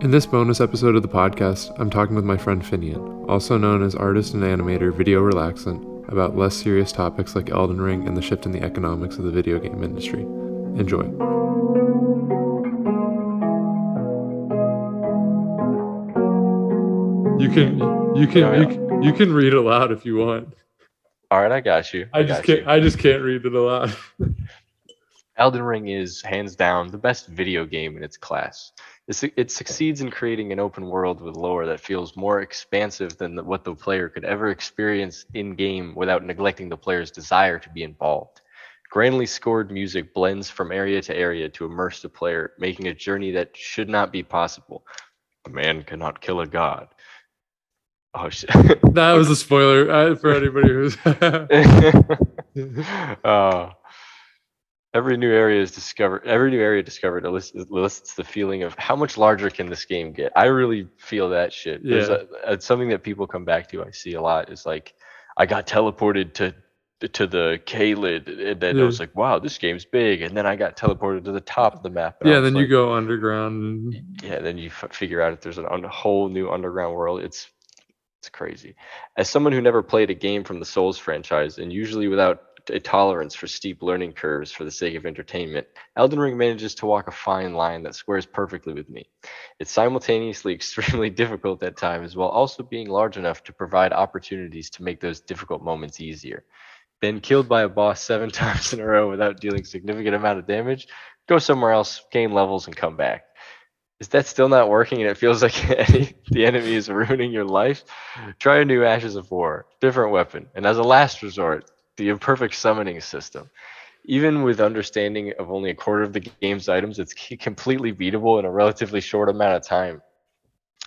In this bonus episode of the podcast, I'm talking with my friend Finian, also known as artist and animator Video Relaxant, about less serious topics like Elden Ring and the shift in the economics of the video game industry. Enjoy. You can you can Yeah, you, yeah. can- you can read aloud if you want. All right, I got you. I just can't you. I just can't read it aloud. Elden Ring is hands down the best video game in its class. It, it succeeds in creating an open world with lore that feels more expansive than the, what the player could ever experience in game without neglecting the player's desire to be involved. Grandly scored music blends from area to area to immerse the player, making a journey that should not be possible. A man cannot kill a god. Oh shit. That was a spoiler uh, for anybody who's uh, every new area is discovered. Every new area discovered elicits, the feeling of how much larger can this game get. I really feel that shit. There's Yeah. a, it's something that people come back to. I see a lot. Is like I got teleported to to the Caelid, and then I Yeah. was like, wow, this game's big. And then I got teleported to the top of the map. Yeah, then you go underground yeah then you f- figure out if there's a un- whole new underground world it's it's crazy as someone who never played a game from the souls franchise and usually without a tolerance for steep learning curves for the sake of entertainment elden ring manages to walk a fine line that squares perfectly with me. It's simultaneously extremely difficult at times while also being large enough to provide opportunities to make those difficult moments easier. Been killed by a boss seven times in a row without dealing significant amount of damage. Go somewhere else gain levels and come back. Is that still not working and it feels like the enemy is ruining your life? Try a new Ashes of War, different weapon, and as a last resort, the imperfect summoning system. Even with understanding of only a quarter of the game's items, it's completely beatable in a relatively short amount of time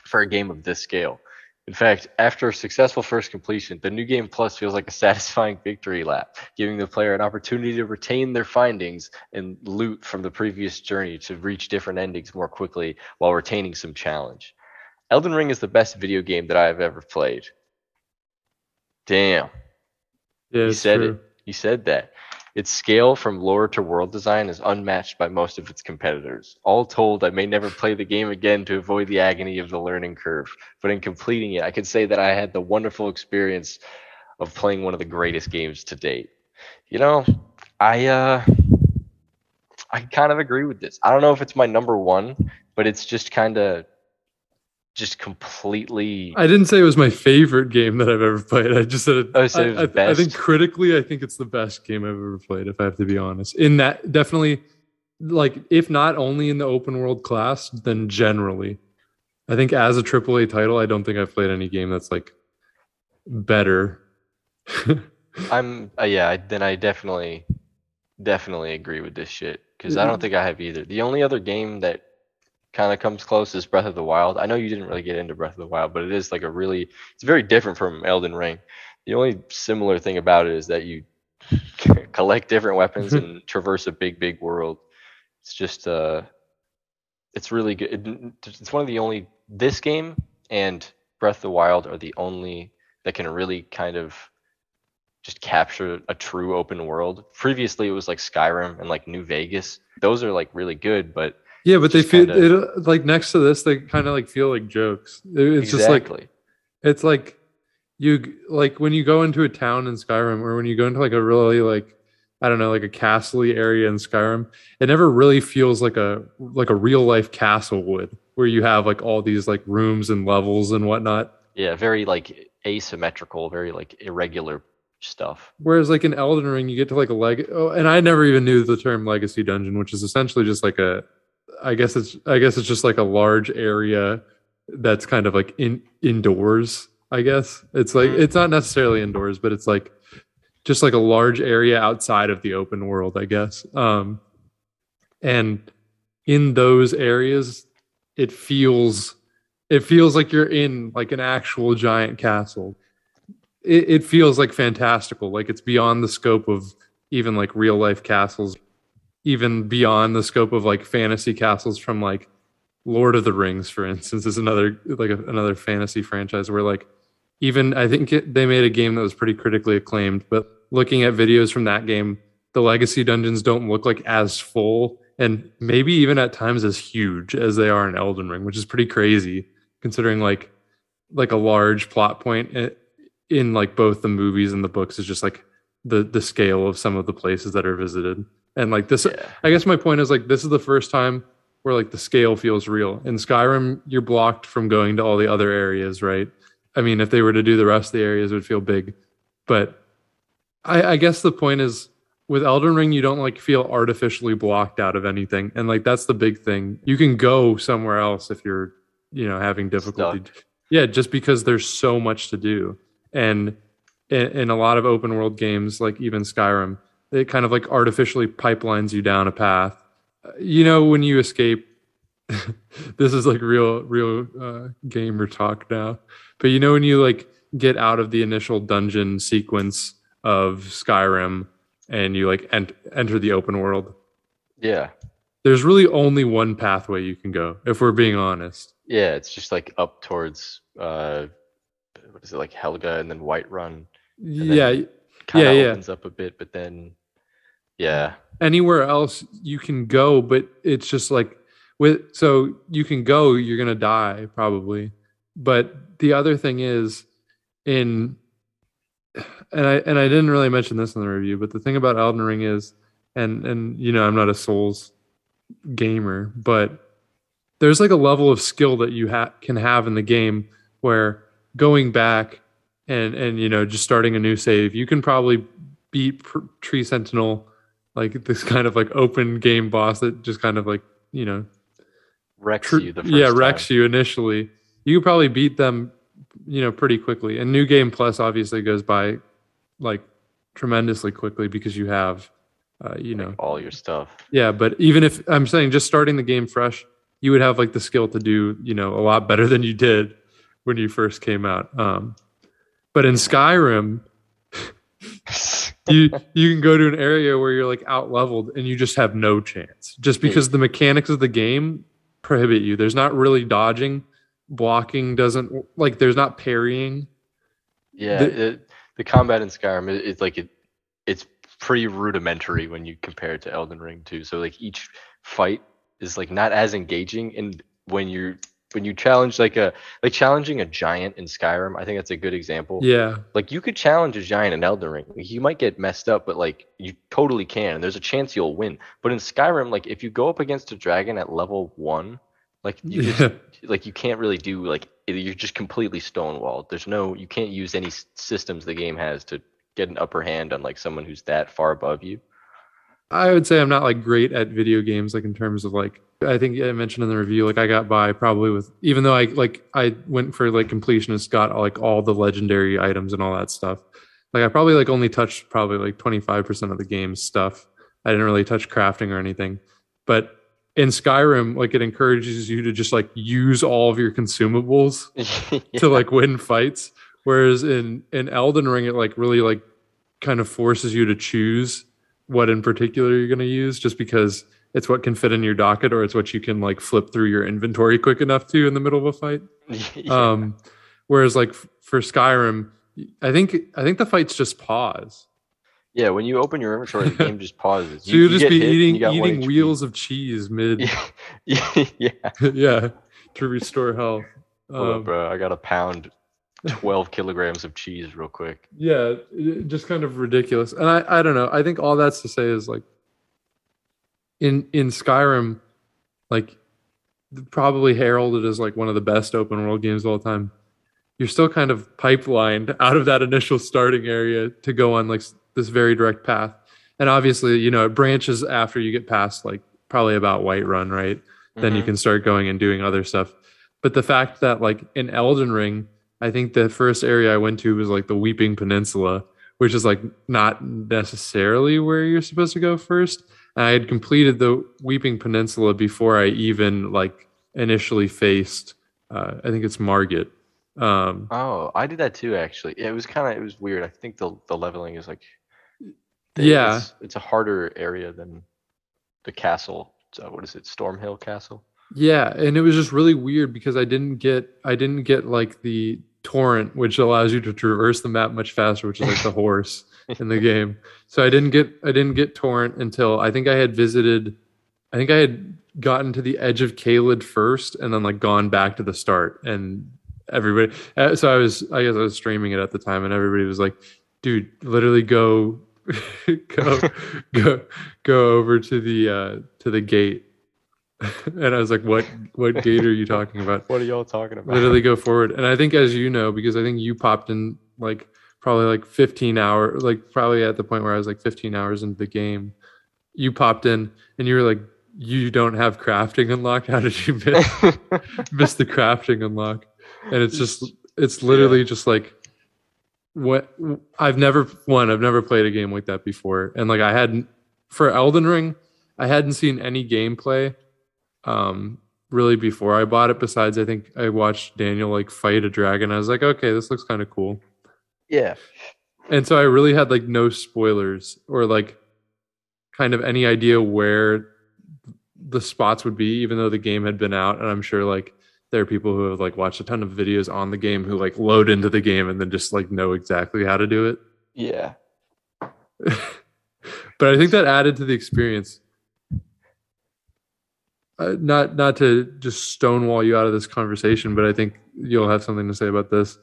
for a game of this scale. In fact, after a successful first completion, the new game plus feels like a satisfying victory lap, giving the player an opportunity to retain their findings and loot from the previous journey to reach different endings more quickly while retaining some challenge. Elden Ring is the best video game that I have ever played. Damn, yeah, it's said true. it. You said that. Its scale from lore to world design is unmatched by most of its competitors. All told, I may never play the game again to avoid the agony of the learning curve, but in completing it, I could say that I had the wonderful experience of playing one of the greatest games to date. You know, I uh I kind of agree with this. I don't know if it's my number 1, but it's just kind of just completely I didn't say it was my favorite game that I've ever played. I just said it, Oh, you said it was I, I- I think critically, I think it's the best game I've ever played. If I have to be honest, in that definitely, like if not only in the open world class, then generally, I think as a AAA title, I don't think I've played any game that's like better. I'm uh, yeah, then I definitely definitely agree with this shit cuz I don't think I have either. The only other game that kind of comes close is Breath of the Wild. I know you didn't really get into Breath of the Wild, but it is like a really it's very different from Elden Ring. The only similar thing about it is that you collect different weapons and traverse a big big world. It's just uh it's really good. It's one of the only this game and Breath of the Wild are the only that can really kind of just capture a true open world. Previously, it was like Skyrim and like New Vegas. Those are like really good, but yeah, but they feel kinda- it like next to this, they kind of like feel like jokes. It- It's just like. It's like you like when you go into a town in Skyrim or when you go into like a really like I don't know like a castle area in Skyrim, it never really feels like a like a real life castle would where you have like all these like rooms and levels and whatnot. yeah, very like asymmetrical, very like irregular stuff. Whereas like in Elden Ring, you get to like a leg. Oh, and I never even knew the term legacy dungeon, which is essentially just like a. I guess it's I guess it's just like a large area that's kind of like in indoors. I guess it's like it's not necessarily indoors, but it's like just like a large area outside of the open world. I guess. Um, and in those areas, it feels it feels like you're in like an actual giant castle it, it feels like fantastical like it's beyond the scope of even like real life castles even beyond the scope of like fantasy castles from like lord of the rings for instance is another like a, another fantasy franchise where like even i think it, they made a game that was pretty critically acclaimed but looking at videos from that game the legacy dungeons don't look like as full and maybe even at times as huge as they are in Elden Ring, which is pretty crazy considering like like a large plot point in, in like both the movies and the books is just like the the scale of some of the places that are visited. And like this Yeah. I guess my point is like this is the first time where like the scale feels real. In Skyrim, you're blocked from going to all the other areas, right? I mean, if they were to do the rest of the areas, it would feel big. But I, I guess the point is with Elden Ring, you don't like feel artificially blocked out of anything. And like that's the big thing. You can go somewhere else if you're, you know, having difficulty. Yeah, just because there's so much to do. And in, in a lot of open world games, like even Skyrim, it kind of like artificially pipelines you down a path. You know, when you escape, this is like real, real uh, gamer talk now. But you know, when you like get out of the initial dungeon sequence of Skyrim and you like ent- enter the open world, Yeah. there's really only one pathway you can go, if we're being honest. Yeah, it's just like up towards uh what is it like Helgen and then Whiterun. Yeah, Kind Yeah, of yeah. opens up a bit, but then yeah. anywhere else you can go, but it's just like with so you can go, you're gonna die probably. But the other thing is in and I and I didn't really mention this in the review, but the thing about Elden Ring is and and you know, I'm not a Souls gamer, but there's like a level of skill that you ha- can have in the game where going back and and you know just starting a new save, you can probably beat Pr- Tree Sentinel like this kind of like open game boss that just kind of like you know Wrecks tr- you the first yeah wrecks time. you initially you could probably beat them you know pretty quickly and new game plus obviously goes by like tremendously quickly because you have uh, you know all your stuff. yeah but even if i'm saying just starting the game fresh you would have like the skill to do you know a lot better than you did when you first came out um but in skyrim you you can go to an area where you're like out leveled and you just have no chance. Just hmm. because the mechanics of the game prohibit you. There's not really dodging. Blocking doesn't like there's not parrying. Yeah, The- it, the combat in Skyrim it, it's like it it's pretty rudimentary when you compare it to Elden Ring too. So like each fight is like not as engaging and when you're when you challenge like a like challenging a giant in Skyrim, I think that's a good example. yeah Like you could challenge a giant in Elden Ring. You might get messed up, but like you totally can. And there's a chance you'll win. But in Skyrim, like if you go up against a dragon at level one, like you just like you can't really do like you're just completely stonewalled. There's no you can't use any systems the game has to get an upper hand on like someone who's that far above you. I would say I'm not like great at video games, like in terms of like I think I mentioned in the review, like I got by probably with even though I like I went for like completionist, got like all the legendary items and all that stuff. Like I probably like only touched probably like 25% of the game's stuff. I didn't really touch crafting or anything. But in Skyrim, like it encourages you to just like use all of your consumables to like win fights. Whereas in in Elden Ring, it like really like kind of forces you to choose what in particular you're going to use, just because it's what can fit in your docket or it's what you can like flip through your inventory quick enough to in the middle of a fight. Yeah. Um, whereas like f- for Skyrim, I think I think the fights just pause. yeah, when you open your inventory, the game just pauses. So you, will just be eating you got one eating wheels of cheese mid, Yeah, yeah. yeah, to restore health. Hold up, Um, bro. I got a pound twelve kilograms of cheese real quick. yeah just kind of ridiculous and i i don't know i think all that's to say is like in in skyrim like probably heralded as like one of the best open world games of all time you're still kind of pipelined out of that initial starting area to go on like this very direct path and obviously you know it branches after you get past like probably about Whiterun right then you Mhm. can start going and doing other stuff. But the fact that like in Elden Ring, I think the first area I went to was like the Weeping Peninsula, which is like not necessarily where you're supposed to go first. And I had completed the Weeping Peninsula before I even like initially faced uh, I think it's Margit. Um Oh, I did that too. Actually, it was kind of it was weird. I think the the leveling is like Yeah. it's, it's a harder area than the castle. So what is it, Stormhill Castle? Yeah, and it was just really weird because I didn't get I didn't get like the torrent, which allows you to traverse the map much faster, which is like the horse in the game. So I didn't get I didn't get torrent until I think I had visited I think I had gotten to the edge of Caelid first, and then like gone back to the start, and everybody. uh, So I was, I guess I was streaming it at the time, and everybody was like, "Dude, literally go, go, go, go over to the uh to the gate." and I was like, "What? What gate are you talking about?" What are y'all talking about? literally go forward and i think as you know because i think you popped in like probably like 15 hour like probably at the point where i was like 15 hours into the game you popped in and you were like you don't have crafting unlocked how did you miss, miss the crafting unlock and it's just it's literally just like what i've never one i've never played a game like that before and like i hadn't for elden ring i hadn't seen any gameplay um really before I bought it. Besides, I think I watched Daniel like fight a dragon. I was like, okay, this looks kind of cool. yeah. And so I really had like no spoilers or like kind of any idea where the spots would be, even though the game had been out. And I'm sure like there are people who have like watched a ton of videos on the game who like load into the game and then just like know exactly how to do it. Yeah. but I think that added to the experience. Uh, not not to just stonewall you out of this conversation, but I think you'll have something to say about this.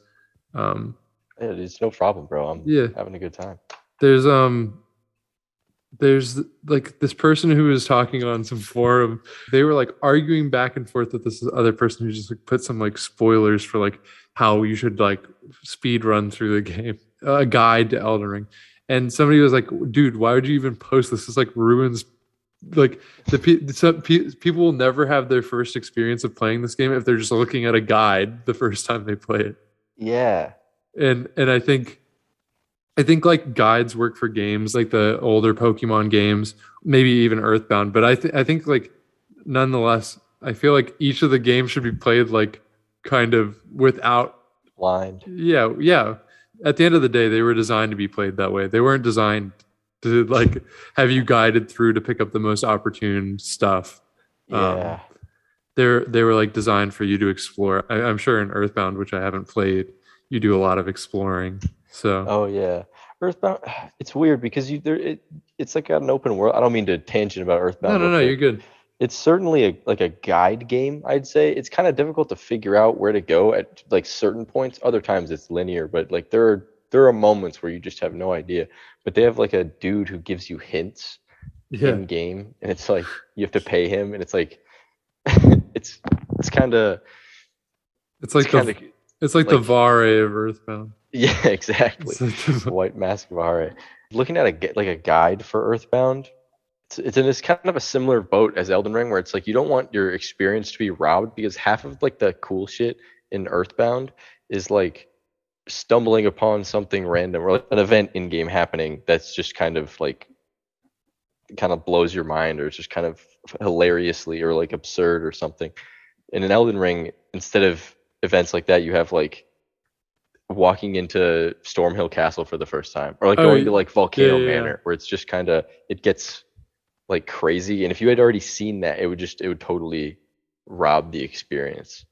Um, Yeah, It's no problem, bro. I'm yeah, having a good time. there's um, there's like this person who was talking on some forum. They were like arguing back and forth with this other person who just like put some like spoilers for like how you should like speed run through the game, a guide to Elden Ring. And somebody was like, "Dude, why would you even post this? This like ruins like the pe- some pe- people will never have their first experience of playing this game if they're just looking at a guide the first time they play it." Yeah. and and I think I think like guides work for games like the older Pokemon games, maybe even Earthbound. But I th- I think like nonetheless, I feel like each of the games should be played like kind of without. Blind. Yeah, yeah. At the end of the day, they were designed to be played that way. They weren't designed to like have you guided through to pick up the most opportune stuff. Um, Yeah. They're they were like designed for you to explore. I, I'm sure in Earthbound, which I haven't played, you do a lot of exploring. So Oh yeah. Earthbound. It's weird because you there it it's like an open world. I don't mean to tangent about Earthbound. no, no, no, you're good. it's certainly a like a guide game i'd say it's kind of difficult to figure out where to go at like certain points other times it's linear but like there are there are moments where you just have no idea but they have like a dude who gives you hints Yeah, in game and it's like you have to pay him and it's like it's it's kind of it's like it's the of it's like, the like- Varré of Earthbound. yeah exactly like the- white mask of Ahre. Looking at a like a guide for Earthbound, it's, it's in this kind of a similar boat as Elden Ring, where it's like you don't want your experience to be robbed because half of like the cool shit in Earthbound is like stumbling upon something random or like an event in game happening that's just kind of like kind of blows your mind or it's just kind of hilariously or like absurd or something. In an Elden Ring, instead of events like that, you have like walking into Stormhill Castle for the first time, or like Oh, going to like Volcano yeah, yeah, yeah. Manor, where it's just kind of it gets like crazy. And if you had already seen that, it would just it would totally rob the experience.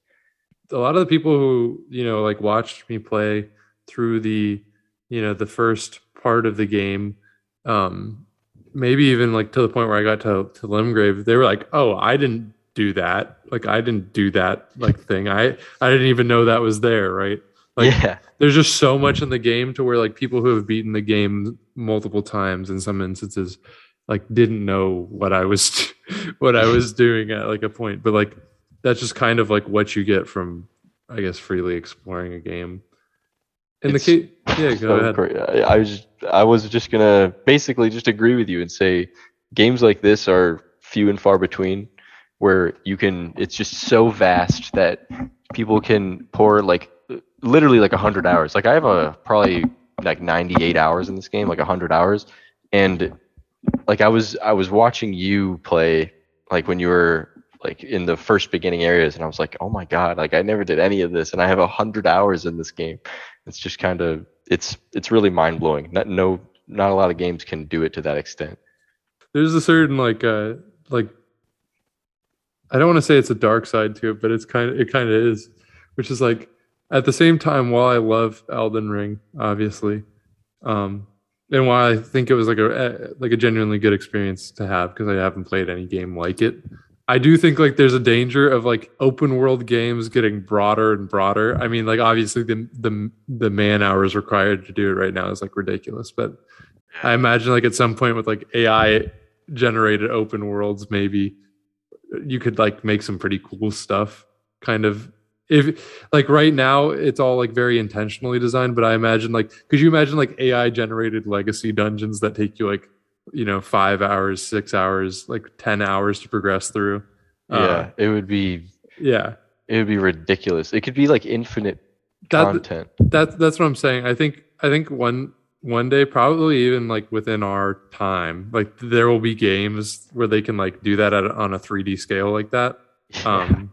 A lot of the people who you know like watched me play through the you know the first part of the game um maybe even like to the point where i got to to limgrave they were like oh i didn't do that. Like i didn't do that like thing. I i didn't even know that was there right? Like yeah, there's just so much in the game to where like people who have beaten the game multiple times in some instances like didn't know what I was what I was doing at like a point. But like that's just kind of like what you get from I guess freely exploring a game. In It's the case yeah go ahead. I was I was just gonna basically just agree with you and say games like this are few and far between where you can it's just so vast that people can pour like literally like 100 hours. Like i have a probably like 98 hours in this game like 100 hours. And like i was i was watching you play like when you were like in the first beginning areas and i was like oh my god like i never did any of this and i have a 100 hours in this game it's just kind of it's it's really mind-blowing not no not a lot of games can do it to that extent there's a certain like uh like I don't want to say it's a dark side to it, but it's kind of it kind of is, which is like at the same time while I love Elden Ring, obviously, um, and why I think it was like a like a genuinely good experience to have because I haven't played any game like it. I do think like there's a danger of like open world games getting broader and broader. I mean, like obviously the the the man hours required to do it right now is like ridiculous, but I imagine like at some point with like AI generated open worlds, maybe you could like make some pretty cool stuff. Kind of if like right now it's all like very intentionally designed, but I imagine like could you imagine like AI generated legacy dungeons that take you like you know five hours six hours like 10 hours to progress through Yeah, Uh, it would be yeah it would be ridiculous. It could be like infinite that, content. that's that's what i'm saying i think i think one one day probably even like within our time like there will be games where they can like do that at, on a 3d scale like that um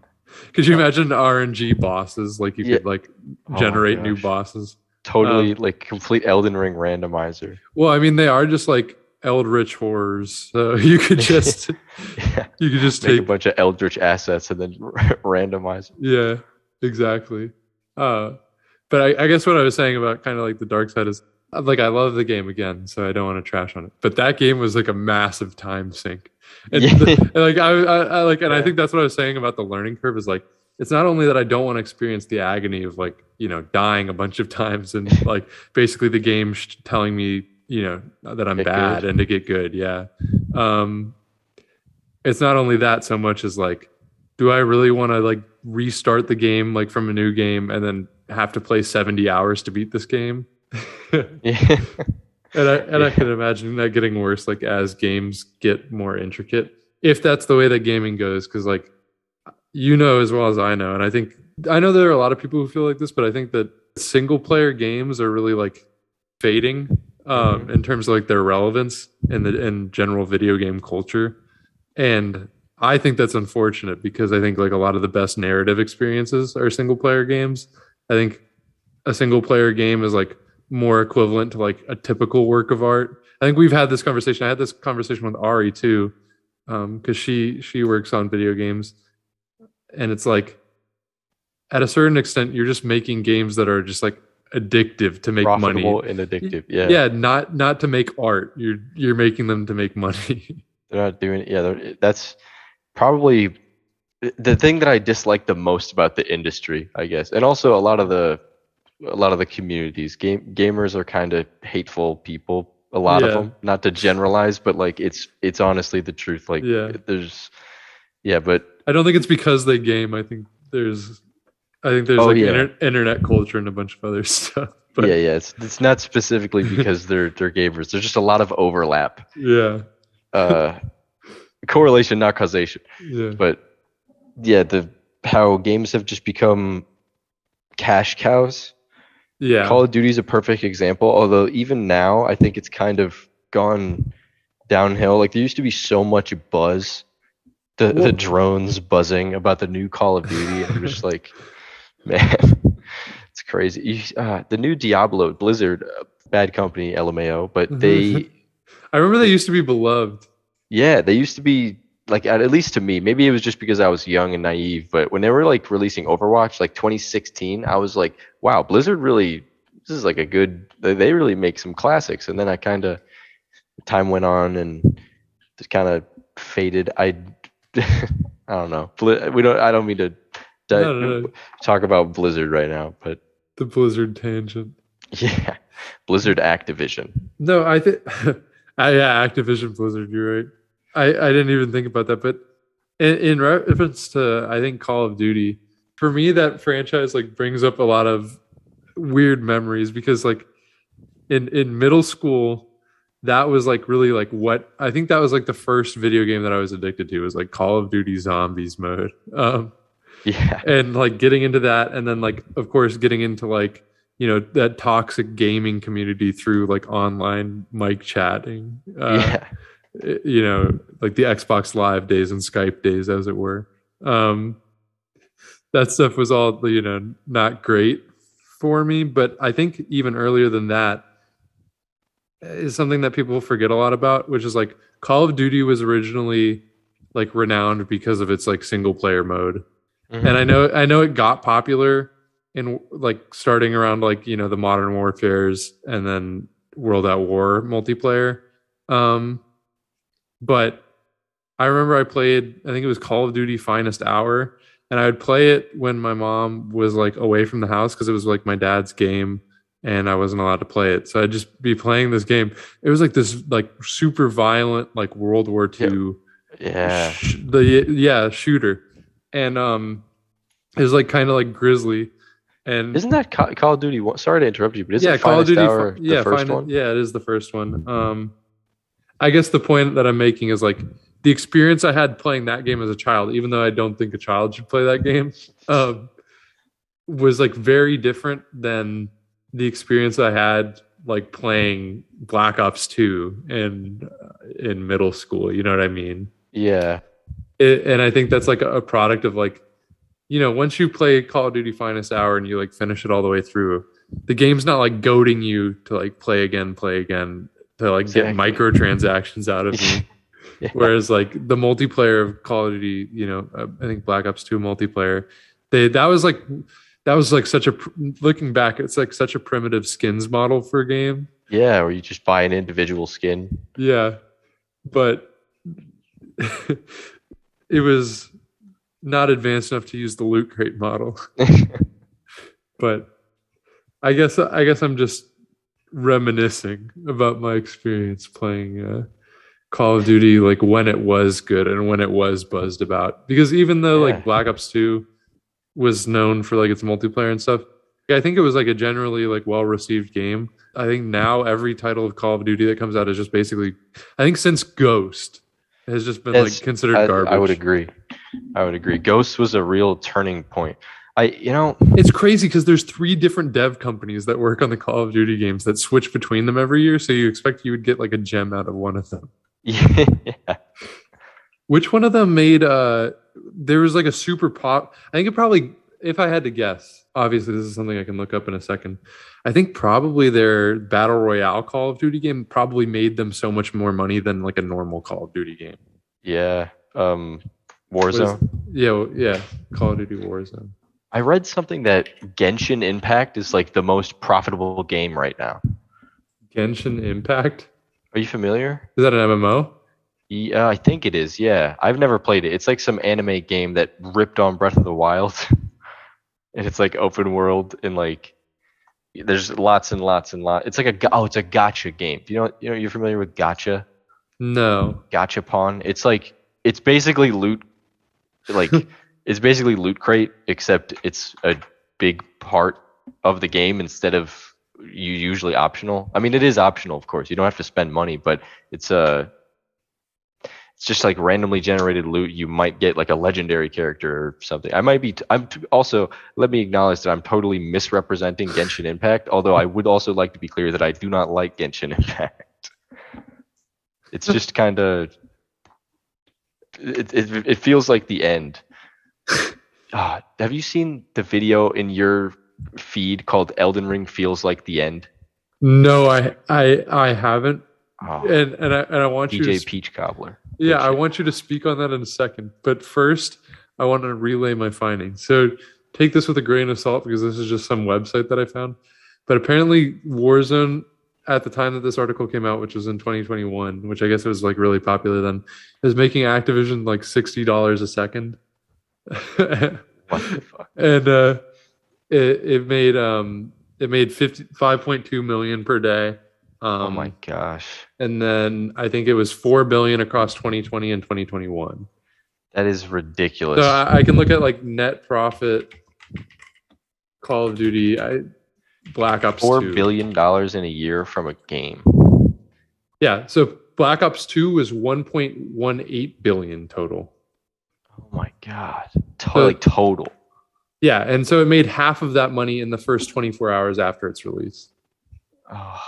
could you imagine rng bosses like you Yeah. could like Oh generate new bosses totally um, like complete Elden Ring randomizer. well i mean they are just like eldritch horrors so you could just yeah. you could just Make a bunch of Eldritch assets and then randomize. them. Yeah, exactly. Uh, but I, I guess what I was saying about kind of like the dark side is like I love the game again, so I don't want to trash on it. But that game was like a massive time sink, and, Yeah. the- and, like I, I, I like, and I think that's what I was saying about the learning curve is like it's not only that I don't want to experience the agony of like you know dying a bunch of times and like basically the game sh- telling me you know that I'm Get bad good. and to get good. Yeah. Um, it's not only that so much as like do I really want to like restart the game like from a new game and then have to play 70 hours to beat this game? yeah. and Yeah. I and I can imagine that getting worse like as games get more intricate. If that's the way that gaming goes cuz like you know as well as I know and I think I know there are a lot of people who feel like this but I think that single player games are really like fading um Mhm. in terms of like their relevance in the in general video game culture and I think that's unfortunate because I think like a lot of the best narrative experiences are single player games. I think a single player game is like more equivalent to like a typical work of art. I think we've had this conversation. I had this conversation with Ari too, because she she works on video games, and it's like at a certain extent you're just making games that are just like addictive to make money. Profitable and addictive. Yeah. Yeah, not not to make art. You're you're making them to make money. They're not doing it. yeah, they're, that's probably the thing that I dislike the most about the industry, I guess. And also a lot of the a lot of the communities. Game gamers are kind of hateful people, a lot of them. Not to generalize, but like it's it's honestly the truth. Like Yeah. there's yeah, but I don't think it's because they game. I think there's, I think there's Oh, like yeah. inter- internet culture and a bunch of other stuff. But yeah, yeah, it's it's not specifically because they're they're gamers. There's just a lot of overlap. yeah, Uh correlation, not causation. yeah, but yeah, the how games have just become cash cows. yeah, Call of Duty is a perfect example. Although even now, I think it's kind of gone downhill. Like there used to be so much buzz, the the drones buzzing about the new Call of Duty, and I'm just like, man, it's crazy. You, uh, the new Diablo, Blizzard, uh, bad company, LMAO, but they I remember they used to be beloved. Yeah, they used to be like at, at least to me. Maybe it was just because I was young and naive, but when they were like releasing Overwatch like 2016, I was like, wow, Blizzard really this is like a good they, really make some classics. And then I kind of time went on and just kind of faded. I I don't know. We don't I don't mean to No, no, no. talk about Blizzard right now, but The Blizzard tangent. yeah. Blizzard Activision. No, I think, I, yeah, Activision Blizzard. You're right. I I didn't even think about that, but in, in reference to I think Call of Duty, for me that franchise like brings up a lot of weird memories because like in in middle school that was like really like what I think that was like the first video game that I was addicted to was like Call of Duty Zombies mode. Um Yeah. and like getting into that and then like of course getting into like you know that toxic gaming community through like online mic chatting uh, yeah. you know like the xbox live days and skype days as it were um that stuff was all you know not great for me but i think even earlier than that is something that people forget a lot about which is like call of duty was originally like renowned because of its like single player mode Mm-hmm. and I know I know it got popular in like starting around like you know the modern warfares and then World at War multiplayer. Um, but I remember I played, I think it was Call of Duty Finest Hour, and I would play it when my mom was like away from the house because it was like my dad's game and I wasn't allowed to play it. So I'd just be playing this game. It was like this like super violent like World War II Yeah. sh- the yeah shooter and um it was like kind of like grizzly and Isn't that Ca- Call of Duty? one- Sorry to interrupt you, but isn't yeah call of duty Hour fi- the yeah first one? yeah it is the first one um i guess the point that i'm making is like the experience i had playing that game as a child even though i don't think a child should play that game um was like very different than the experience i had like playing black ops 2 in in middle school you know what i mean Yeah. It, and I think that's like a, product of like, you know, once you play Call of Duty Finest Hour and you like finish it all the way through, the game's not like goading you to like play again, play again, to like get microtransactions out of you. Yeah. Whereas like the multiplayer of Call of Duty, you know, uh, I think Black Ops Two multiplayer, they that was like that was like such a pr- looking back, it's like such a primitive skins model for a game. Yeah, or you just buy an individual skin. Yeah, but it was not advanced enough to use the loot crate model. but I guess I guess I'm just reminiscing about my experience playing uh, Call of Duty, like when it was good and when it was buzzed about. Because even though Yeah. like Black Ops Two was known for like its multiplayer and stuff, I think it was like a generally like well received game. I think now every title of Call of Duty that comes out is just basically, I think since Ghost has just been like considered I, garbage. I would agree. I would agree. Ghost was a real turning point. I, you know, It's crazy because there's three different dev companies that work on the Call of Duty games that switch between them every year. So you expect you would get like a gem out of one of them. yeah, Which one of them made? uh There was like a super pop. I think it probably, if I had to guess, obviously this is something I can look up in a second. I think probably their battle royale Call of Duty game probably made them so much more money than like a normal Call of Duty game. yeah. Um, What is- Warzone. Yeah, yeah, Call of Duty Warzone. I read something that Genshin Impact is like the most profitable game right now. Genshin Impact Are you familiar? is that an MMO? Yeah, I think it is. Yeah, I've never played it. It's like some anime game that ripped on Breath of the Wild, and it's like open world and like there's lots and lots and lots. It's like a oh, it's a gacha game. You know? You know, you're familiar with gacha? No. Gachapon. It's like it's basically loot. Like it's basically loot crate, except it's a big part of the game instead of you usually optional. I mean, it is optional, of course. You don't have to spend money, but it's a it's just like randomly generated loot. You might get like a legendary character or something. I might be. T- I'm t- also. Let me acknowledge that I'm totally misrepresenting Genshin Impact. Although I would also like to be clear that I do not like Genshin Impact. It's just kind of. It, it it feels like the end. Ah, have you seen the video in your feed called Elden Ring feels like the end? No, I I I haven't. Oh, And and I and I want you to DJ Peach Cobbler. Yeah, I want you to speak on that in a second. But first, I want to relay my findings. So take this with a grain of salt because this is just some website that I found. But apparently, Warzone, at the time that this article came out, which was in 2021, which I guess it was like really popular then, is making Activision like $60 a second. What the fuck? and uh, it, it made um it made 50, 5.2 million per day. Um, oh my gosh, and then I think it was four billion across 2020 and 2021. that is ridiculous. So I, I can look at like net profit, Call of Duty, I, Black Ops Four 2. billion dollars in a year from a game. Yeah, so Black Ops 2 was 1.18 billion total. Oh my god, Totally So- total. Yeah, and so it made half of that money in the first 24 hours after its release. Oh,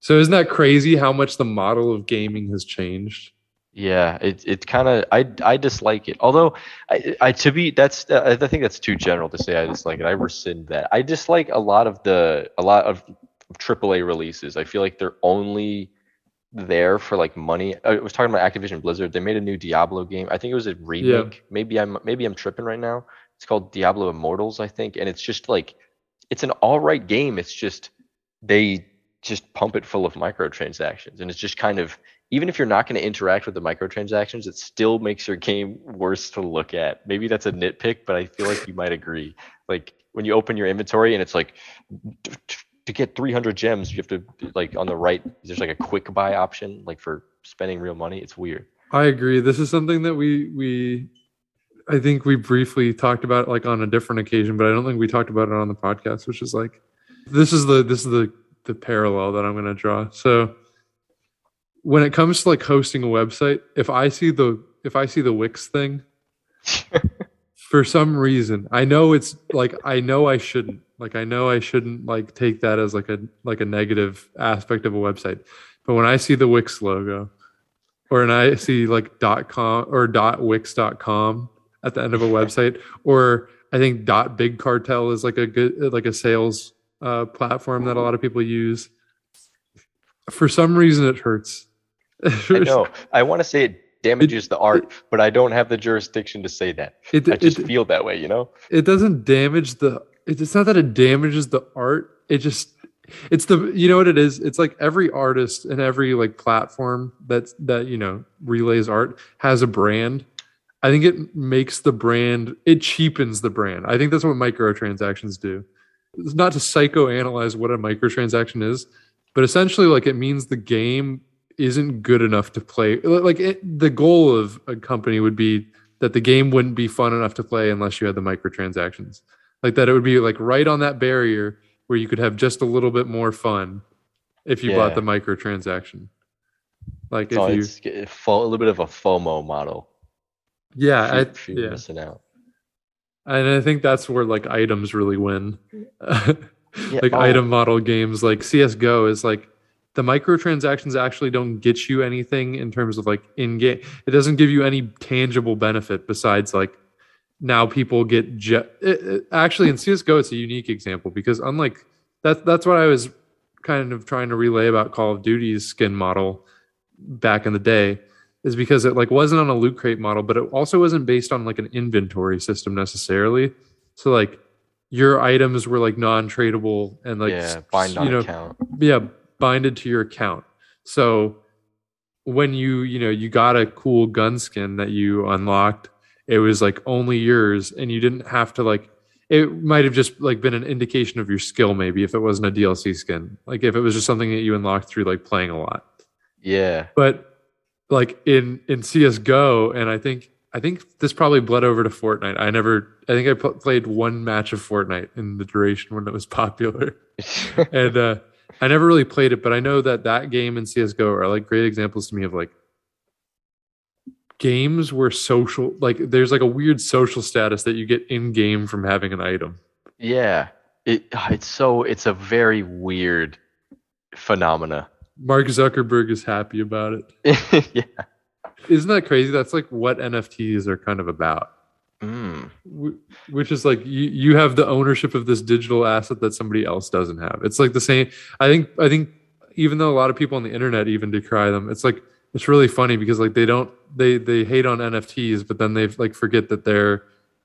So isn't that crazy how much the model of gaming has changed? yeah, it it kind of I I dislike it. Although I I to be that's uh, I think that's too general to say I dislike it. I rescind that. I dislike a lot of the a lot of AAA releases. I feel like they're only there for like money. I was talking about Activision Blizzard. They made a new Diablo game. I think it was a remake. Maybe I'm maybe I'm tripping right now. It's called Diablo Immortals, I think, and it's just like it's an all right game. It's just they just pump it full of microtransactions, and it's just kind of even if you're not going to interact with the microtransactions, it still makes your game worse to look at. Maybe that's a nitpick, but I feel like you might agree. Like when you open your inventory and it's like to get 300 gems, you have to like on the right. There's like a quick buy option, like for spending real money. It's weird. I agree. This is something that we we I think we briefly talked about like on a different occasion, but I don't think we talked about it on the podcast, which is like this is the this is the the parallel that I'm going to draw. So when it comes to like hosting a website, if I see the if I see the Wix thing, for some reason, I know it's like I know I shouldn't. Like I know I shouldn't like take that as like a like a negative aspect of a website. But when I see the Wix logo, or when I see like dot com or dot wix dot com at the end of a website, or I think dot big cartel is like a good like a sales uh, platform that a lot of people use. For some reason, it hurts. I know. I want to say it damages it, the art, it, but I don't have the jurisdiction to say that. It, I just feel that way, you know. It doesn't damage the. It's not that it damages the art. It just. It's the you know what it is. It's like every artist and every like platform that's that you know relays art has a brand. I think it makes the brand. It cheapens the brand. I think that's what microtransactions do. It's not to psychoanalyze what a microtransaction is, but essentially, like it means the game isn't good enough to play. Like it, the goal of a company would be that the game wouldn't be fun enough to play unless you had the microtransactions. Like that, it would be like right on that barrier where you could have just a little bit more fun if you yeah. bought the microtransaction. Like so if you a little bit of a FOMO model. Yeah, I, yeah. missing out. And I think that's where like items really win. yeah, like oh. item model games like CS:GO is like the microtransactions actually don't get you anything in terms of like in game. It doesn't give you any tangible benefit besides like now people get je- it, it, actually in CS:GO it's a unique example because unlike that's that's what I was kind of trying to relay about Call of Duty's skin model back in the day is because it like wasn't on a loot crate model, but it also wasn't based on like an inventory system necessarily. So like your items were like non-tradable and like yeah, bind you know, account. Yeah, binded to your account. So when you, you know, you got a cool gun skin that you unlocked, it was like only yours and you didn't have to like it might have just like been an indication of your skill maybe if it wasn't a DLC skin. Like if it was just something that you unlocked through like playing a lot. Yeah. But like in in CS:GO and I think I think this probably bled over to Fortnite. I never I think I played one match of Fortnite in the duration when it was popular. and uh I never really played it, but I know that that game and CS:GO are like great examples to me of like games where social like there's like a weird social status that you get in game from having an item. Yeah. It it's so it's a very weird phenomena. Mark Zuckerberg is happy about it. yeah. Isn't that crazy? That's like what NFTs are kind of about. Mm. Which is like you, you have the ownership of this digital asset that somebody else doesn't have. It's like the same. I think I think even though a lot of people on the internet even decry them, it's like it's really funny because like they don't they they hate on NFTs, but then they like forget that their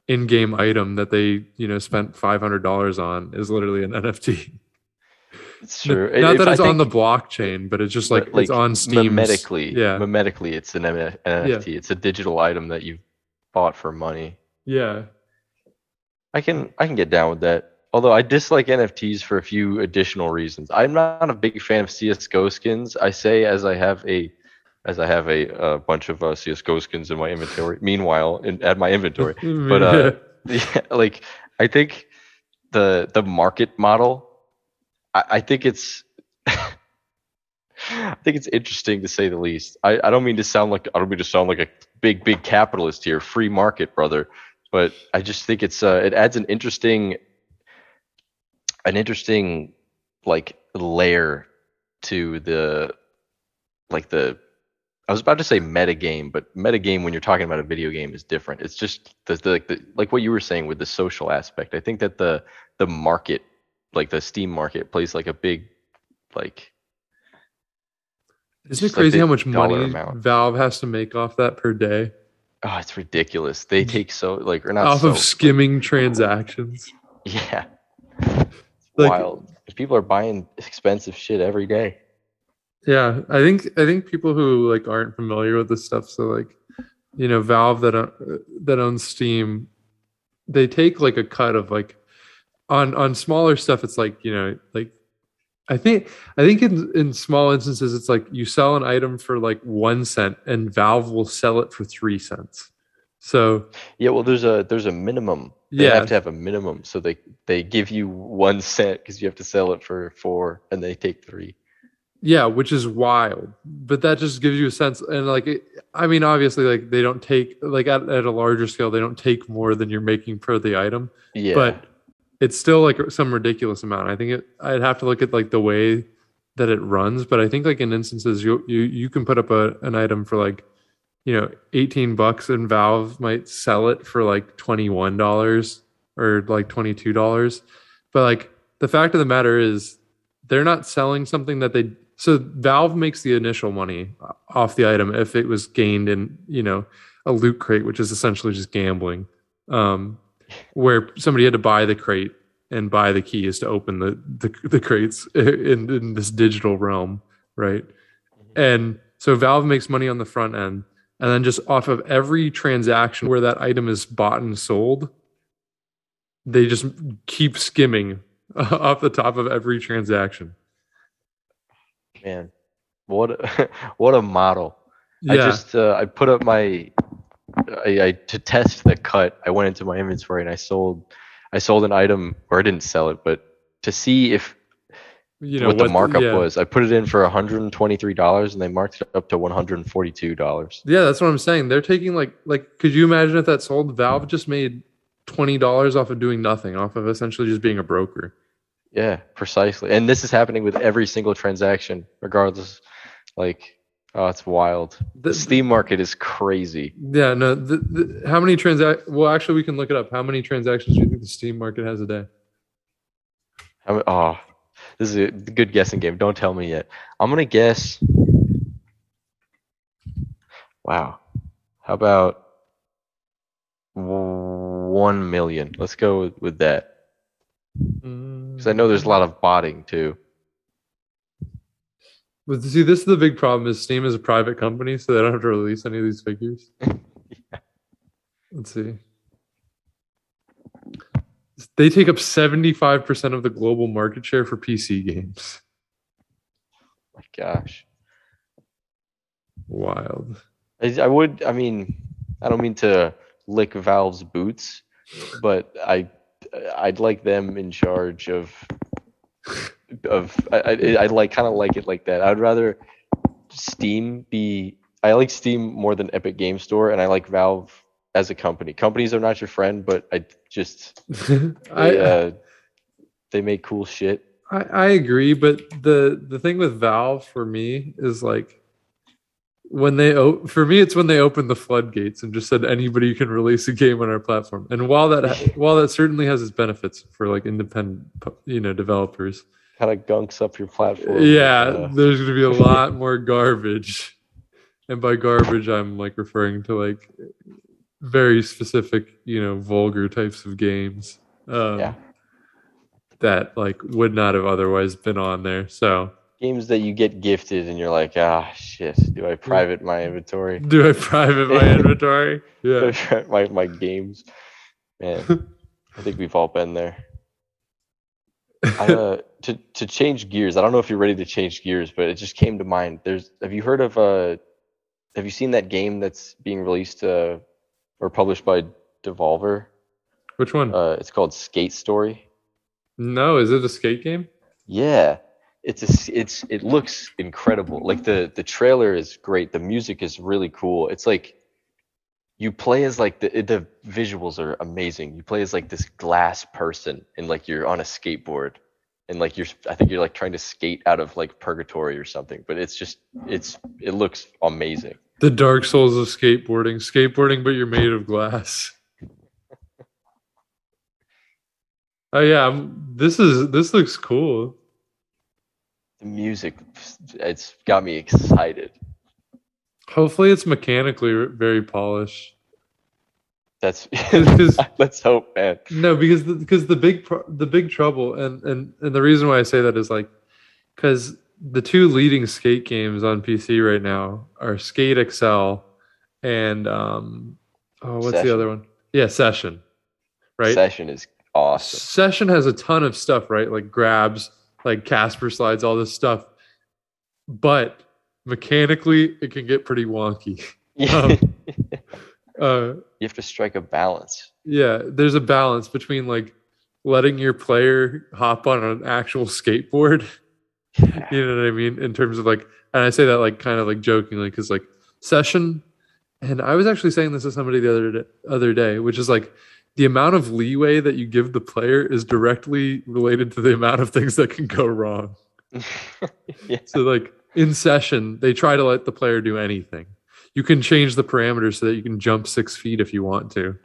in-game item that they you know spent five hundred dollars on is literally an NFT. It's true. Not if that it's on the blockchain, but it's just like, like it's on Steam. Memetically, yeah. Memetically, it's an NFT. Yeah. It's a digital item that you bought for money. Yeah. I can I can get down with that. Although I dislike NFTs for a few additional reasons. I'm not a big fan of CS:GO skins. I say as I have a as I have a, a bunch of uh, CS:GO skins in my inventory. Meanwhile, in, at my inventory, but uh, yeah, like I think the the market model, I, I think it's. I think it's interesting to say the least. I, I don't mean to sound like I don't mean to sound like a big big capitalist here, free market brother but I just think it's uh, it adds an interesting an interesting like layer to the like the I was about to say meta game, but meta game when you're talking about a video game is different. It's just the, the, the like what you were saying with the social aspect. I think that the the market, like the Steam market, plays like a big like. Isn't it crazy like how much money amount. Valve has to make off that per day? Oh, it's ridiculous. They take so like or not off so, of skimming transactions. Yeah. Like, Wild. If people are buying expensive shit every day. Yeah, I think I think people who like aren't familiar with this stuff, so like, you know, Valve that uh, that owns Steam, they take like a cut of like on on smaller stuff. It's like you know, like I think I think in in small instances, it's like you sell an item for like one cent, and Valve will sell it for three cents. So Yeah, well, there's a there's a minimum. They Yeah. have to have a minimum, so they they give you one cent because you have to sell it for four, and they take three. Yeah, which is wild. But that just gives you a sense and like it, I mean obviously like they don't take like at, at a larger scale they don't take more than you're making per the item, Yeah, but it's still like some ridiculous amount. I think it I'd have to look at like the way that it runs, but I think like in instances you you you can put up a an item for like you know 18 bucks and Valve might sell it for like $21 or like $22. But like the fact of the matter is they're not selling something that they so Valve makes the initial money off the item if it was gained in, you know, a loot crate, which is essentially just gambling. Um, where somebody had to buy the crate and buy the keys to open the the, the crates in, in this digital realm, right? And so Valve makes money on the front end, and then just off of every transaction where that item is bought and sold, they just keep skimming off the top of every transaction. man, what a, what a model. Yeah, I just uh, I put up my I, I to test the cut. I went into my inventory and I sold I sold an item or I didn't sell it, but to see if you know what the markup yeah. was, I put it in for $123 and they marked it up to $142. Yeah, that's what I'm saying. They're taking like like could you imagine if that sold? Valve just made twenty dollars off of doing nothing, off of essentially just being a broker. Yeah, precisely. And this is happening with every single transaction, regardless. Like, oh, it's wild. The The- Steam market is crazy. Yeah, no. The, the, how many transact? Well, actually, we can look it up. How many transactions do you think the Steam market has a day? Mean, oh, this is a good guessing game. Don't tell me yet. I'm gonna guess. Wow. How about one million? Let's go with, with that. Mm. Because I know there's a lot of botting too. But see, this is the big problem: is Steam is a private company, so they don't have to release any of these figures. Let's see. They take up seventy-five percent of the global market share for PC games. My gosh. Wild. I, I would. I mean, I don't mean to lick Valve's boots, but I, I'd like them in charge of, of. I, I, I like kind of like it like that. I'd rather Steam be. I like Steam more than Epic Game Store, and I like Valve as a company. Companies are not your friend, but I just I, they, uh, they make cool shit. I I agree, but the the thing with Valve for me is like when they o- for me it's when they opened the floodgates and just said anybody can release a game on our platform. And while that while that certainly has its benefits for like independent you know developers, Kind of gunks up your platform. yeah, uh, there's going to be a lot more garbage. And by garbage I'm like referring to like very specific, you know, vulgar types of games. Um, Yeah. That like would not have otherwise been on there. So games that you get gifted, and you're like, ah, shit. Do I private my inventory? Do I private my inventory? Yeah. my my games. Man, I think we've all been there. I, uh, to to change gears, I don't know if you're ready to change gears, but it just came to mind. There's have you heard of uh have you seen that game that's being released uh or published by Devolver? Which one? Uh it's called Skate Story. no, is it a skate game? Yeah. It's a, it's it looks incredible. Like the the trailer is great. The music is really cool. It's like you play as like the the visuals are amazing. You play as like this glass person and like you're on a skateboard and like you're I think you're like trying to skate out of like purgatory or something. But it's just it's it looks amazing. The Dark Souls of skateboarding. Skateboarding, but you're made of glass. Oh yeah, I'm- this is this looks cool. The music it's got me excited. Hopefully, it's mechanically very polished. That's let's hope, man. No, because the, because the big pro- the big trouble and and and the reason why I say that is like because the two leading skate games on PC right now are Skate XL and um oh what's Session. the other one? Yeah, Session. Right. Session is awesome. Session has a ton of stuff, right? Like grabs, like Casper slides, all this stuff. But mechanically, it can get pretty wonky. Um, Uh, you have to strike a balance. yeah, there's a balance between like letting your player hop on an actual skateboard. you know what I mean? In terms of like, and I say that like kind of like jokingly because like session, and I was actually saying this to somebody the other day, other day, which is like the amount of leeway that you give the player is directly related to the amount of things that can go wrong. yeah. So like in session, they try to let the player do anything. You can change the parameters so that you can jump six feet if you want to,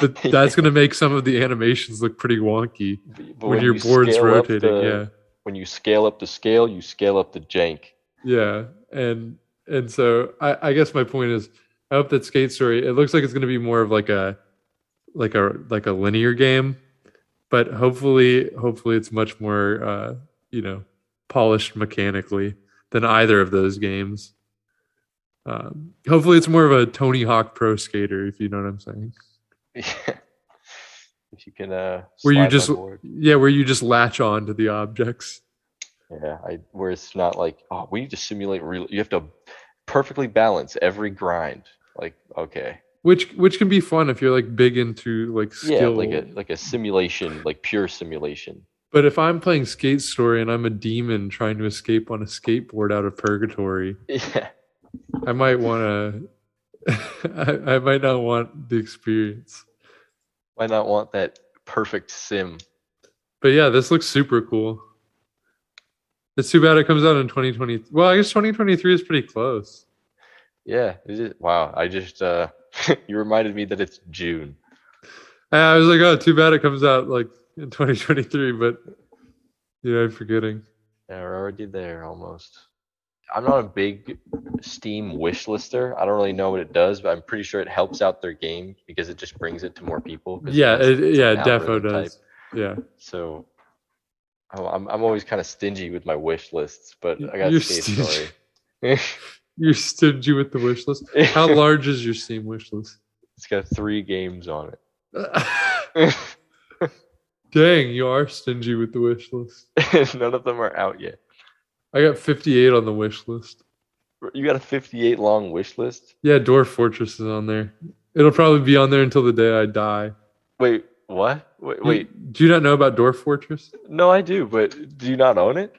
but that's going to make some of the animations look pretty wonky But when, your you board's rotating. the- yeah. When you scale up the scale, you scale up the jank. Yeah, and and so I, I guess my point is, I hope that Skate Story. It looks like it's going to be more of like a, like a like a linear game, but hopefully, hopefully it's much more, uh, you know, polished mechanically than either of those games. Um, hopefully, it's more of a Tony Hawk Pro Skater, if you know what I'm saying. if you can, uh, Where you just, yeah, where you just latch on to the objects. yeah, I where it's not like, oh, we need to simulate real. You have to perfectly balance every grind. Like, okay, Which which can be fun if you're like big into like yeah, skill. like a like a simulation, like pure simulation. But if I'm playing Skate Story and I'm a demon trying to escape on a skateboard out of purgatory, Yeah, I might want to. I, I might not want the experience. why not want that perfect sim? But yeah, this looks super cool. It's too bad it comes out in 2020. Well, I guess 2023 is pretty close. Yeah, it. Wow, I just uh, you reminded me that it's June. And I was like, oh, too bad it comes out like in 2023. But yeah, I'm forgetting. Yeah, we're already there almost. I'm not a big Steam wish lister. I don't really know what it does, but I'm pretty sure it helps out their game because it just brings it to more people. Yeah, it, yeah, Defo algorithm type. does. Yeah, So I'm I'm I'm always kind of stingy with my wish lists, but I got Skate stingy. Story. you're stingy with the wish list. How large is your Steam wish list? It's got three games on it. Dang, you are stingy with the wish list. None of them are out yet. I got 58 on the wish list. You got a 58 long wish list? Yeah, Dwarf Fortress is on there. It'll probably be on there until the day I die. Wait, what? Wait, You- wait. do you not know about Dwarf Fortress? No, I do, but do you not own it?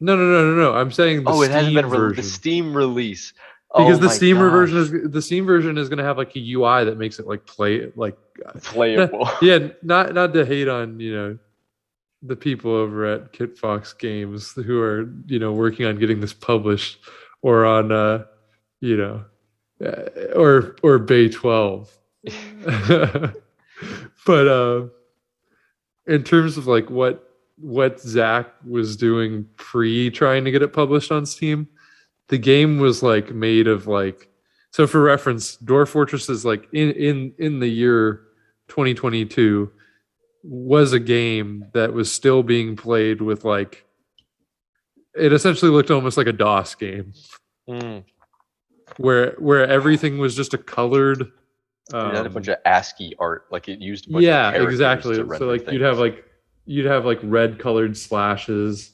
No, no, no, no, no. I'm saying the oh, it Steam hasn't been re- version the Steam release. because oh the Steam gosh. version is the Steam version is going to have like a UI that makes it like play like playable. yeah, not not to hate on you know the people over at Kitfox Games who are you know working on getting this published or on uh you know uh, or or Bay 12 but uh in terms of like what what Zach was doing pre trying to get it published on Steam the game was like made of like so for reference Dwarf Fortress is like in in in the year 2022 was a game that was still being played with like it essentially looked almost like a DOS game Mm. where where everything was just a colored it had a um, bunch of ASCII art, like it used. A bunch yeah of exactly so like you'd have like you'd have like red colored slashes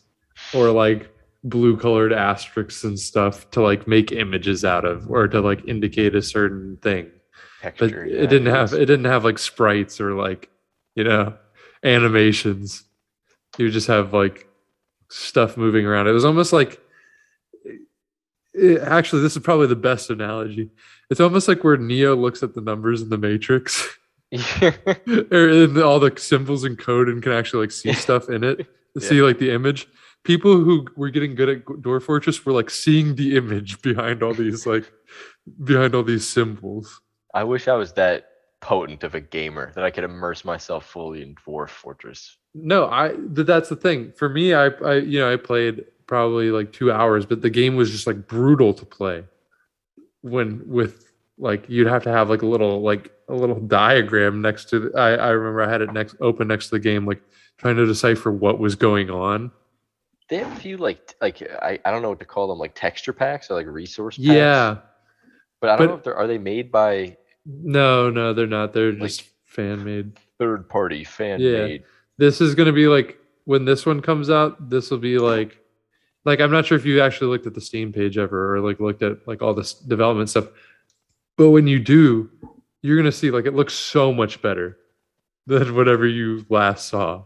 or like blue colored asterisks and stuff to like make images out of or to like indicate a certain thing but it yeah, didn't have it didn't have like sprites or like you know animations. You just have like stuff moving around. It was almost like it, actually this is probably the best analogy. It's almost like where neo looks at the numbers in the matrix. Or in all the symbols and code and can actually like see stuff in it. See like the image. People who were getting good at Dwarf Fortress were like seeing the image behind all these like behind all these symbols. I wish I was that potent of a gamer that I could immerse myself fully in Dwarf Fortress. No, I th- that's the thing. For me, I, I you know I played probably like two hours, but the game was just like brutal to play when with like you'd have to have like a little like a little diagram next to. The, I I remember I had it next open next to the game, like trying to decipher what was going on. They have a few like like I, I don't know what to call them like texture packs or like resource packs. Yeah, but I don't but- know if they're are they made by no, no, they're not. They're Like- just fan made. third party fan Yeah. made. This is gonna be like when this one comes out. This will be like, like I'm not sure if you actually looked at the Steam page ever or like looked at like all this development stuff, but when you do, you're gonna see like it looks so much better than whatever you last saw.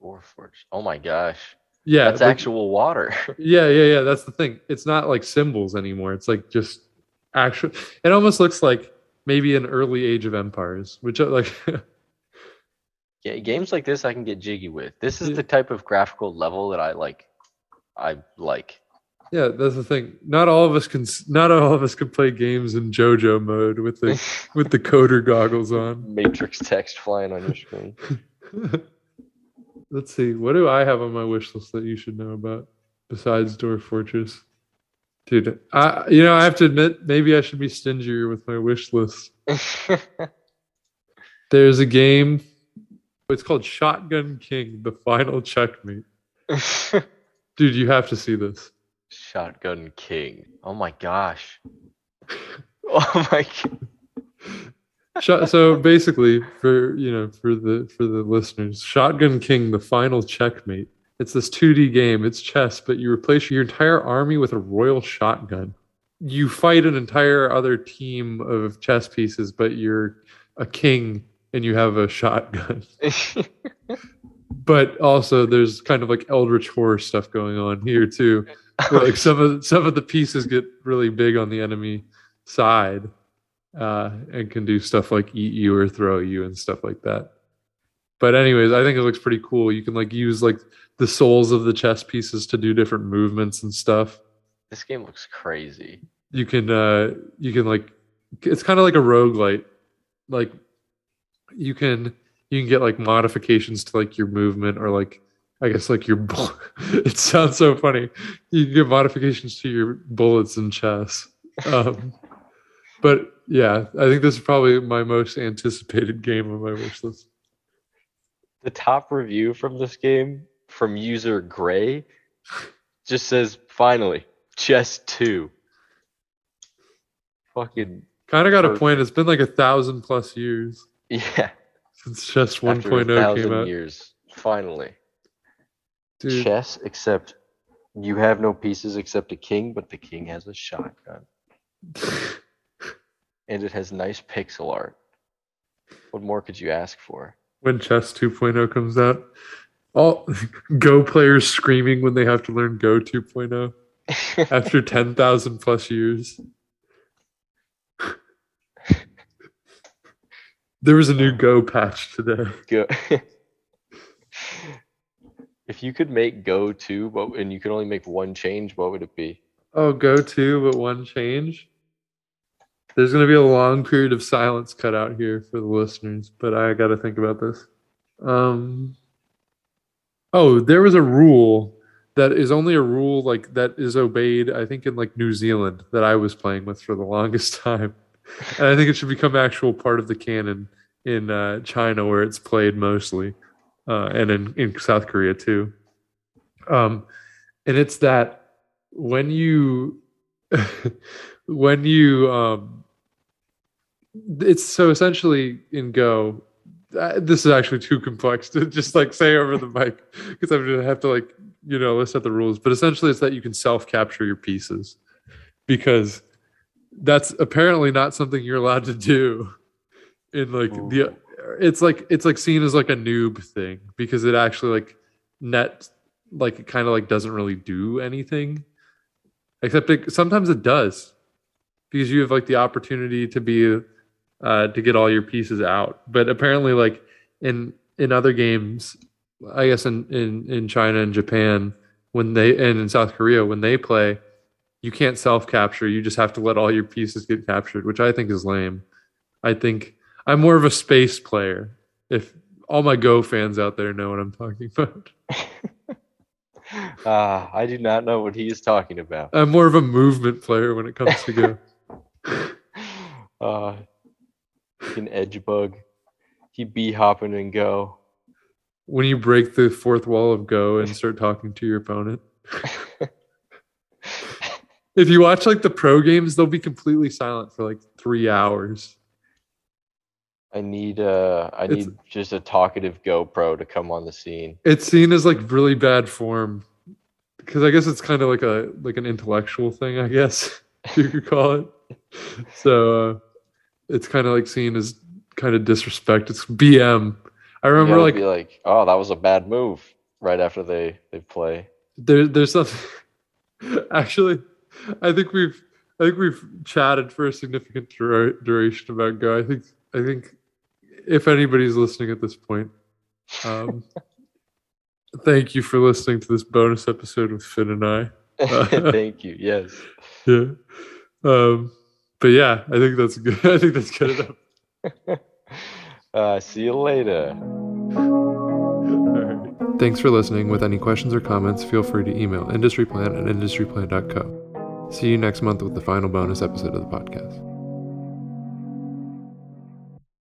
Dwarf Forge. Oh my gosh, Yeah, that's like- actual water. Yeah, yeah, yeah. That's the thing. It's not like symbols anymore. It's like just actual. It almost looks like maybe an early Age of Empires, which uh, like Yeah, games like this I can get jiggy with. This is Yeah. the type of graphical level that I like. I like. yeah, that's the thing. Not all of us can. Not all of us can play games in JoJo mode with the with the coder goggles on. Matrix text flying on your screen. Let's see. What do I have on my wish list that you should know about besides Dwarf Fortress? Dude, I you know I have to admit maybe I should be stingier with my wish list. There's a game. It's called Shotgun King: The Final Checkmate. Dude, you have to see this. Shotgun King. Oh my gosh. Oh my. g- Shot, so basically, for you know, for the for the listeners, Shotgun King: The Final Checkmate. It's this 2D game. It's chess, but you replace your entire army with a royal shotgun. You fight an entire other team of chess pieces, but you're a king and you have a shotgun. But also, there's kind of like Eldritch horror stuff going on here too. like some of some of the pieces get really big on the enemy side uh, and can do stuff like eat you or throw you and stuff like that. But anyways, I think it looks pretty cool. You can like use like the souls of the chess pieces to do different movements and stuff. this game looks crazy. You can uh you can like it's kind of like a roguelite. Like you can you can get like modifications to like your movement or like I guess like your bull- it sounds so funny. You can get modifications to your bullets in chess. Um, but yeah, I think this is probably my most anticipated game on my wish list. The top review from this game from user Gray just says finally chess 2. Fucking Kind of got a point. It's been like a thousand plus years yeah. since Chess 1.0 thousand came out. years. Finally. Dude, Chess except you have no pieces except a king, but the king has a shotgun. And it has nice pixel art. What more could you ask for? When Chess 2.0 comes out, all Go players screaming when they have to learn Go 2.0 after 10,000 plus years. There was a new Go patch today. Go. if you could make Go 2, but and you could only make one change, what would it be? Oh, Go 2, but one change. There's going to be a long period of silence cut out here for the listeners, but I got to think about this. Um, oh, there was a rule that is only a rule like that is obeyed, I think, in like New Zealand that I was playing with for the longest time. And I think it should become actual part of the canon in uh, China where it's played mostly, uh, and in, in South Korea too. Um, and it's that when you when you um it's so essentially in go uh, this is actually too complex to just like say over the mic because i'm gonna have to like you know list out the rules but essentially it's that you can self capture your pieces because that's apparently not something you're allowed to do in like the it's like it's like seen as like a noob thing because it actually like net like it kind of like doesn't really do anything except it, sometimes it does because you have like the opportunity to be uh to get all your pieces out. But apparently like in in other games i guess in in in china and japan when they and in south korea when they play you can't self capture you just have to let all your pieces get captured which i think is lame. I think i'm more of a space player if all my go fans out there know what i'm talking about. Ah, I do not know what he is talking about. i'm more of a movement player when it comes to go. Uh, an edge bug. He be hopping and go. When you break the fourth wall of Go and start talking to your opponent. if you watch like the pro games, they'll be completely silent for like three hours. I need uh I It's- need just a talkative GoPro to come on the scene. It's seen as like really bad form because I guess it's kind of like a like an intellectual thing, I guess you could call it. So uh, it's kind of like seen as kind of disrespect. It's BM. I remember gotta like like, oh, that was a bad move right after they they play. there there's something actually I think we've I think we've chatted for a significant dura- duration about Go. I think I think if anybody's listening at this point, um, thank you for listening to this bonus episode with Finn and I. Thank you. Yes. Yeah. Um, but yeah, I think that's good. I think that's good enough. Uh, see you later. Thanks for listening. With any questions or comments, feel free to email industryplan at industryplan.co. See you next month with the final bonus episode of the podcast.